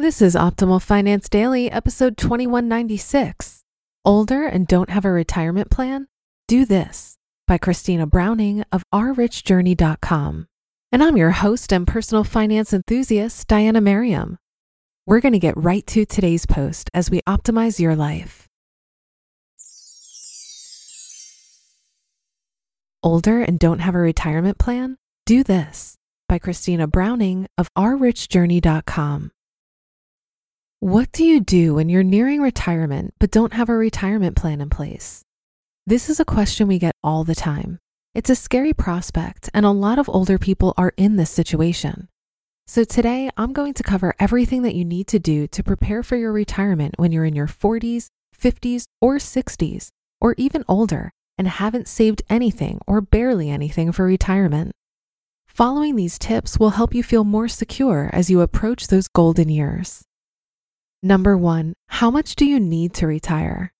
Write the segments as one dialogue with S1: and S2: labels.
S1: This is Optimal Finance Daily, episode 2196. Older and don't have a retirement plan? Do this by Christina Browning of ourrichjourney.com. And I'm your host and personal finance enthusiast, Diania Merriam. We're going to get right to today's post as we optimize your life. Older and don't have a retirement plan? Do this by Christina Browning of ourrichjourney.com. What do you do when you're nearing retirement but don't have a retirement plan in place? This is a question we get all the time. It's a scary prospect, and a lot of older people are in this situation. So, today I'm going to cover everything that you need to do to prepare for your retirement when you're in your 40s, 50s, or 60s, or even older and haven't saved anything or barely anything for retirement. Following these tips will help you feel more secure as you approach those golden years. Number one, how much do you need to retire?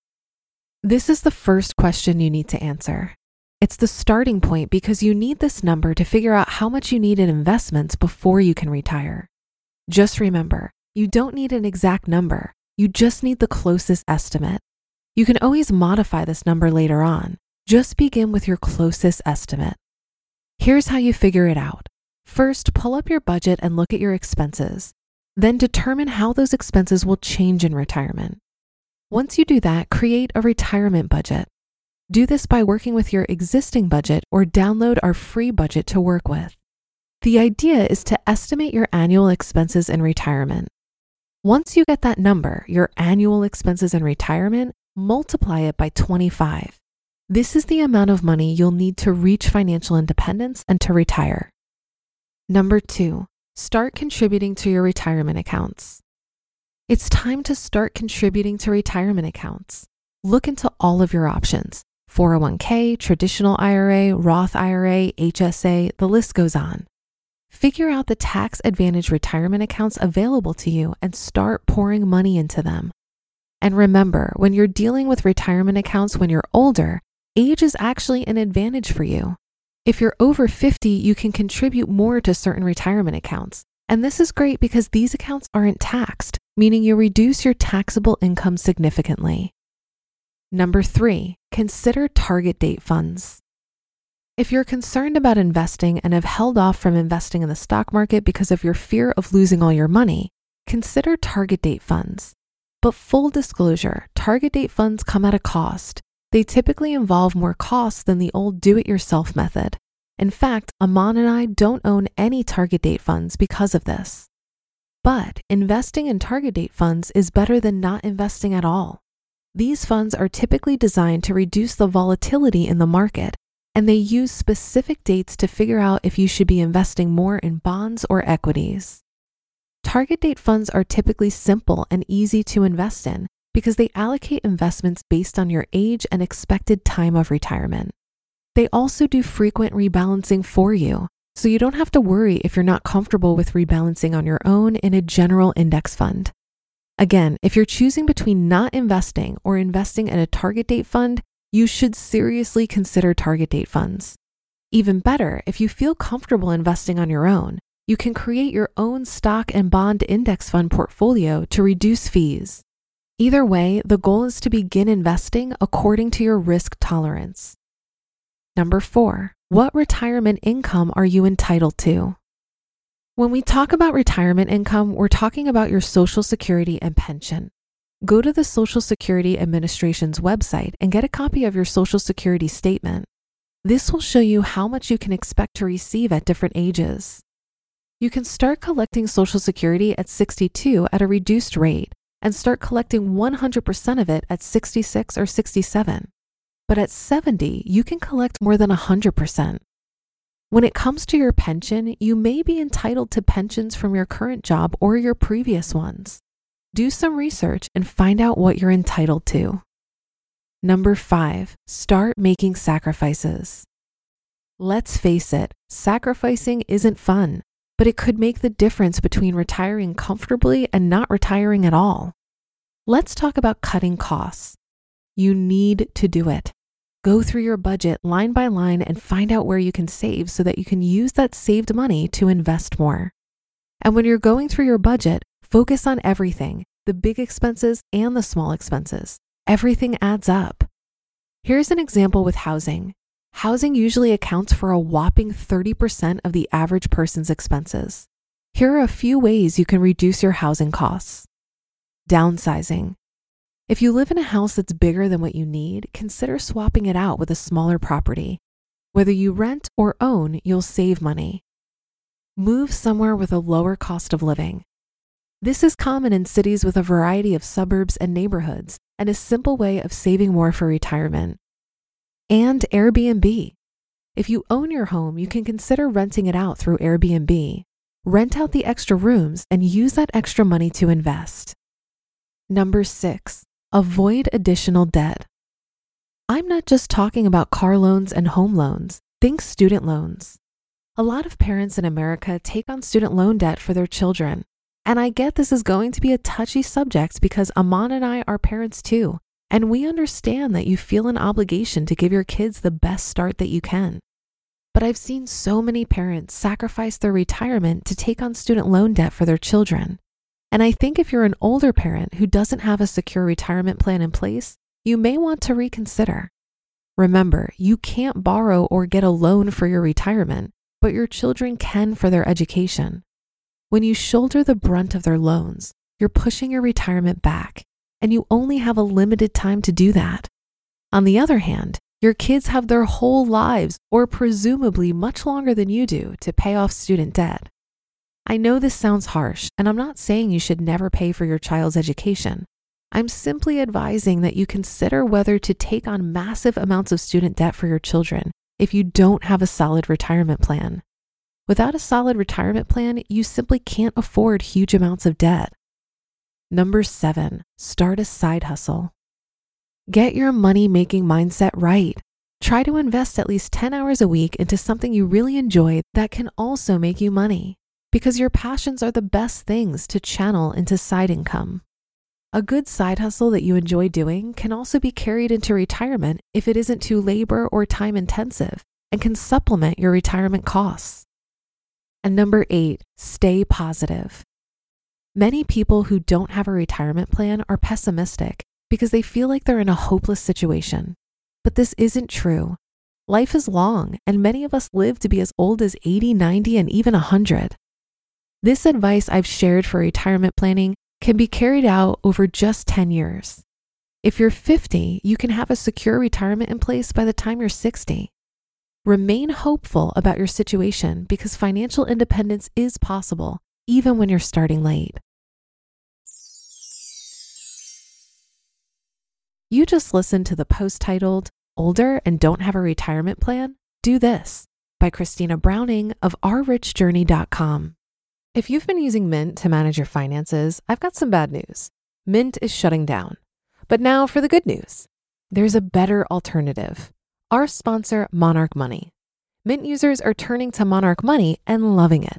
S1: This is the first question you need to answer. It's the starting point because you need this number to figure out how much you need in investments before you can retire. Just remember, you don't need an exact number, you just need the closest estimate. You can always modify this number later on. Just begin with your closest estimate. Here's how you figure it out. First, pull up your budget and look at your expenses. Then determine how those expenses will change in retirement. Once you do that, create a retirement budget. Do this by working with your existing budget or download our free budget to work with. The idea is to estimate your annual expenses in retirement. Once you get that number, your annual expenses in retirement, multiply it by 25. This is the amount of money you'll need to reach financial independence and to retire. Number two, start contributing to your retirement accounts. It's time to start contributing to retirement accounts. Look into all of your options 401k, traditional IRA, Roth IRA, HSA, the list goes on. Figure out the tax advantage retirement accounts available to you and start pouring money into them. And remember, when you're dealing with retirement accounts when you're older, age is actually an advantage for you. If you're over 50, you can contribute more to certain retirement accounts. And this is great because these accounts aren't taxed, meaning you reduce your taxable income significantly. Number three, consider target date funds. If you're concerned about investing and have held off from investing in the stock market because of your fear of losing all your money, consider target date funds. But full disclosure, target date funds come at a cost. They typically involve more costs than the old do it yourself method. In fact, Amon and I don't own any target date funds because of this. But investing in target date funds is better than not investing at all. These funds are typically designed to reduce the volatility in the market, and they use specific dates to figure out if you should be investing more in bonds or equities. Target date funds are typically simple and easy to invest in because they allocate investments based on your age and expected time of retirement. They also do frequent rebalancing for you, so you don't have to worry if you're not comfortable with rebalancing on your own in a general index fund. Again, if you're choosing between not investing or investing in a target date fund, you should seriously consider target date funds. Even better, if you feel comfortable investing on your own, you can create your own stock and bond index fund portfolio to reduce fees. Either way, the goal is to begin investing according to your risk tolerance. Number four, what retirement income are you entitled to? When we talk about retirement income, we're talking about your Social Security and pension. Go to the Social Security Administration's website and get a copy of your Social Security statement. This will show you how much you can expect to receive at different ages. You can start collecting Social Security at 62 at a reduced rate and start collecting 100% of it at 66 or 67. But at 70, you can collect more than 100%. When it comes to your pension, you may be entitled to pensions from your current job or your previous ones. Do some research and find out what you're entitled to. Number five, start making sacrifices. Let's face it, sacrificing isn't fun, but it could make the difference between retiring comfortably and not retiring at all. Let's talk about cutting costs. You need to do it. Go through your budget line by line and find out where you can save so that you can use that saved money to invest more. And when you're going through your budget, focus on everything the big expenses and the small expenses. Everything adds up. Here's an example with housing. Housing usually accounts for a whopping 30% of the average person's expenses. Here are a few ways you can reduce your housing costs. Downsizing. If you live in a house that's bigger than what you need, consider swapping it out with a smaller property. Whether you rent or own, you'll save money. Move somewhere with a lower cost of living. This is common in cities with a variety of suburbs and neighborhoods and a simple way of saving more for retirement. And Airbnb. If you own your home, you can consider renting it out through Airbnb. Rent out the extra rooms and use that extra money to invest. Number six, avoid additional debt. I'm not just talking about car loans and home loans, think student loans. A lot of parents in America take on student loan debt for their children. And I get this is going to be a touchy subject because Amon and I are parents too. And we understand that you feel an obligation to give your kids the best start that you can. But I've seen so many parents sacrifice their retirement to take on student loan debt for their children. And I think if you're an older parent who doesn't have a secure retirement plan in place, you may want to reconsider. Remember, you can't borrow or get a loan for your retirement, but your children can for their education. When you shoulder the brunt of their loans, you're pushing your retirement back, and you only have a limited time to do that. On the other hand, your kids have their whole lives, or presumably much longer than you do, to pay off student debt. I know this sounds harsh, and I'm not saying you should never pay for your child's education. I'm simply advising that you consider whether to take on massive amounts of student debt for your children if you don't have a solid retirement plan. Without a solid retirement plan, you simply can't afford huge amounts of debt. Number seven, start a side hustle. Get your money making mindset right. Try to invest at least 10 hours a week into something you really enjoy that can also make you money, because your passions are the best things to channel into side income. A good side hustle that you enjoy doing can also be carried into retirement if it isn't too labor or time intensive and can supplement your retirement costs. And number eight, stay positive. Many people who don't have a retirement plan are pessimistic because they feel like they're in a hopeless situation. But this isn't true. Life is long, and many of us live to be as old as 80, 90, and even 100. This advice I've shared for retirement planning can be carried out over just 10 years. If you're 50, you can have a secure retirement in place by the time you're 60. Remain hopeful about your situation because financial independence is possible even when you're starting late. You just listened to the post titled Older and Don't Have a Retirement Plan? Do This by Christina Browning of ourrichjourney.com. If you've been using Mint to manage your finances, I've got some bad news. Mint is shutting down. But now for the good news there's a better alternative our sponsor, Monarch Money. Mint users are turning to Monarch Money and loving it.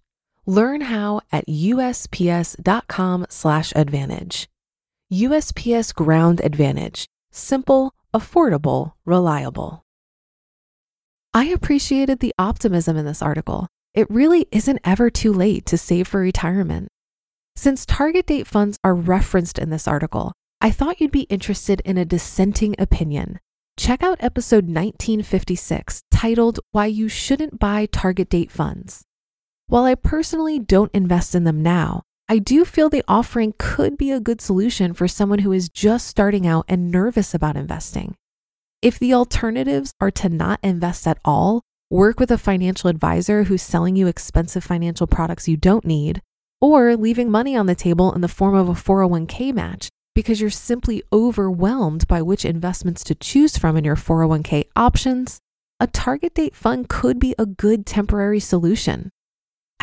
S1: Learn how at USPS.com/slash advantage. USPS Ground Advantage. Simple, affordable, reliable. I appreciated the optimism in this article. It really isn't ever too late to save for retirement. Since target date funds are referenced in this article, I thought you'd be interested in a dissenting opinion. Check out episode 1956 titled Why You Shouldn't Buy Target Date Funds. While I personally don't invest in them now, I do feel the offering could be a good solution for someone who is just starting out and nervous about investing. If the alternatives are to not invest at all, work with a financial advisor who's selling you expensive financial products you don't need, or leaving money on the table in the form of a 401k match because you're simply overwhelmed by which investments to choose from in your 401k options, a target date fund could be a good temporary solution.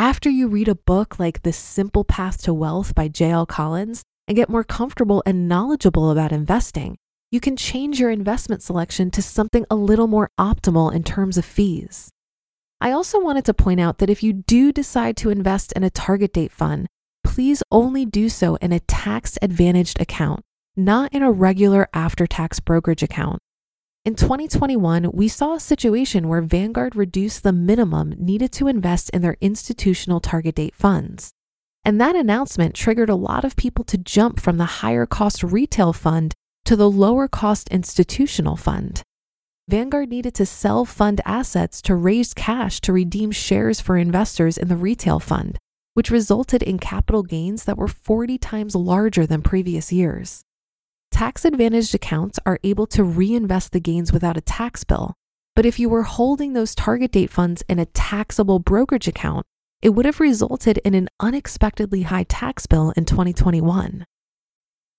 S1: After you read a book like The Simple Path to Wealth by J.L. Collins and get more comfortable and knowledgeable about investing, you can change your investment selection to something a little more optimal in terms of fees. I also wanted to point out that if you do decide to invest in a target date fund, please only do so in a tax advantaged account, not in a regular after tax brokerage account. In 2021, we saw a situation where Vanguard reduced the minimum needed to invest in their institutional target date funds. And that announcement triggered a lot of people to jump from the higher cost retail fund to the lower cost institutional fund. Vanguard needed to sell fund assets to raise cash to redeem shares for investors in the retail fund, which resulted in capital gains that were 40 times larger than previous years. Tax advantaged accounts are able to reinvest the gains without a tax bill. But if you were holding those target date funds in a taxable brokerage account, it would have resulted in an unexpectedly high tax bill in 2021.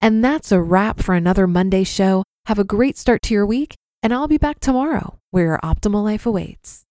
S1: And that's a wrap for another Monday show. Have a great start to your week, and I'll be back tomorrow where your optimal life awaits.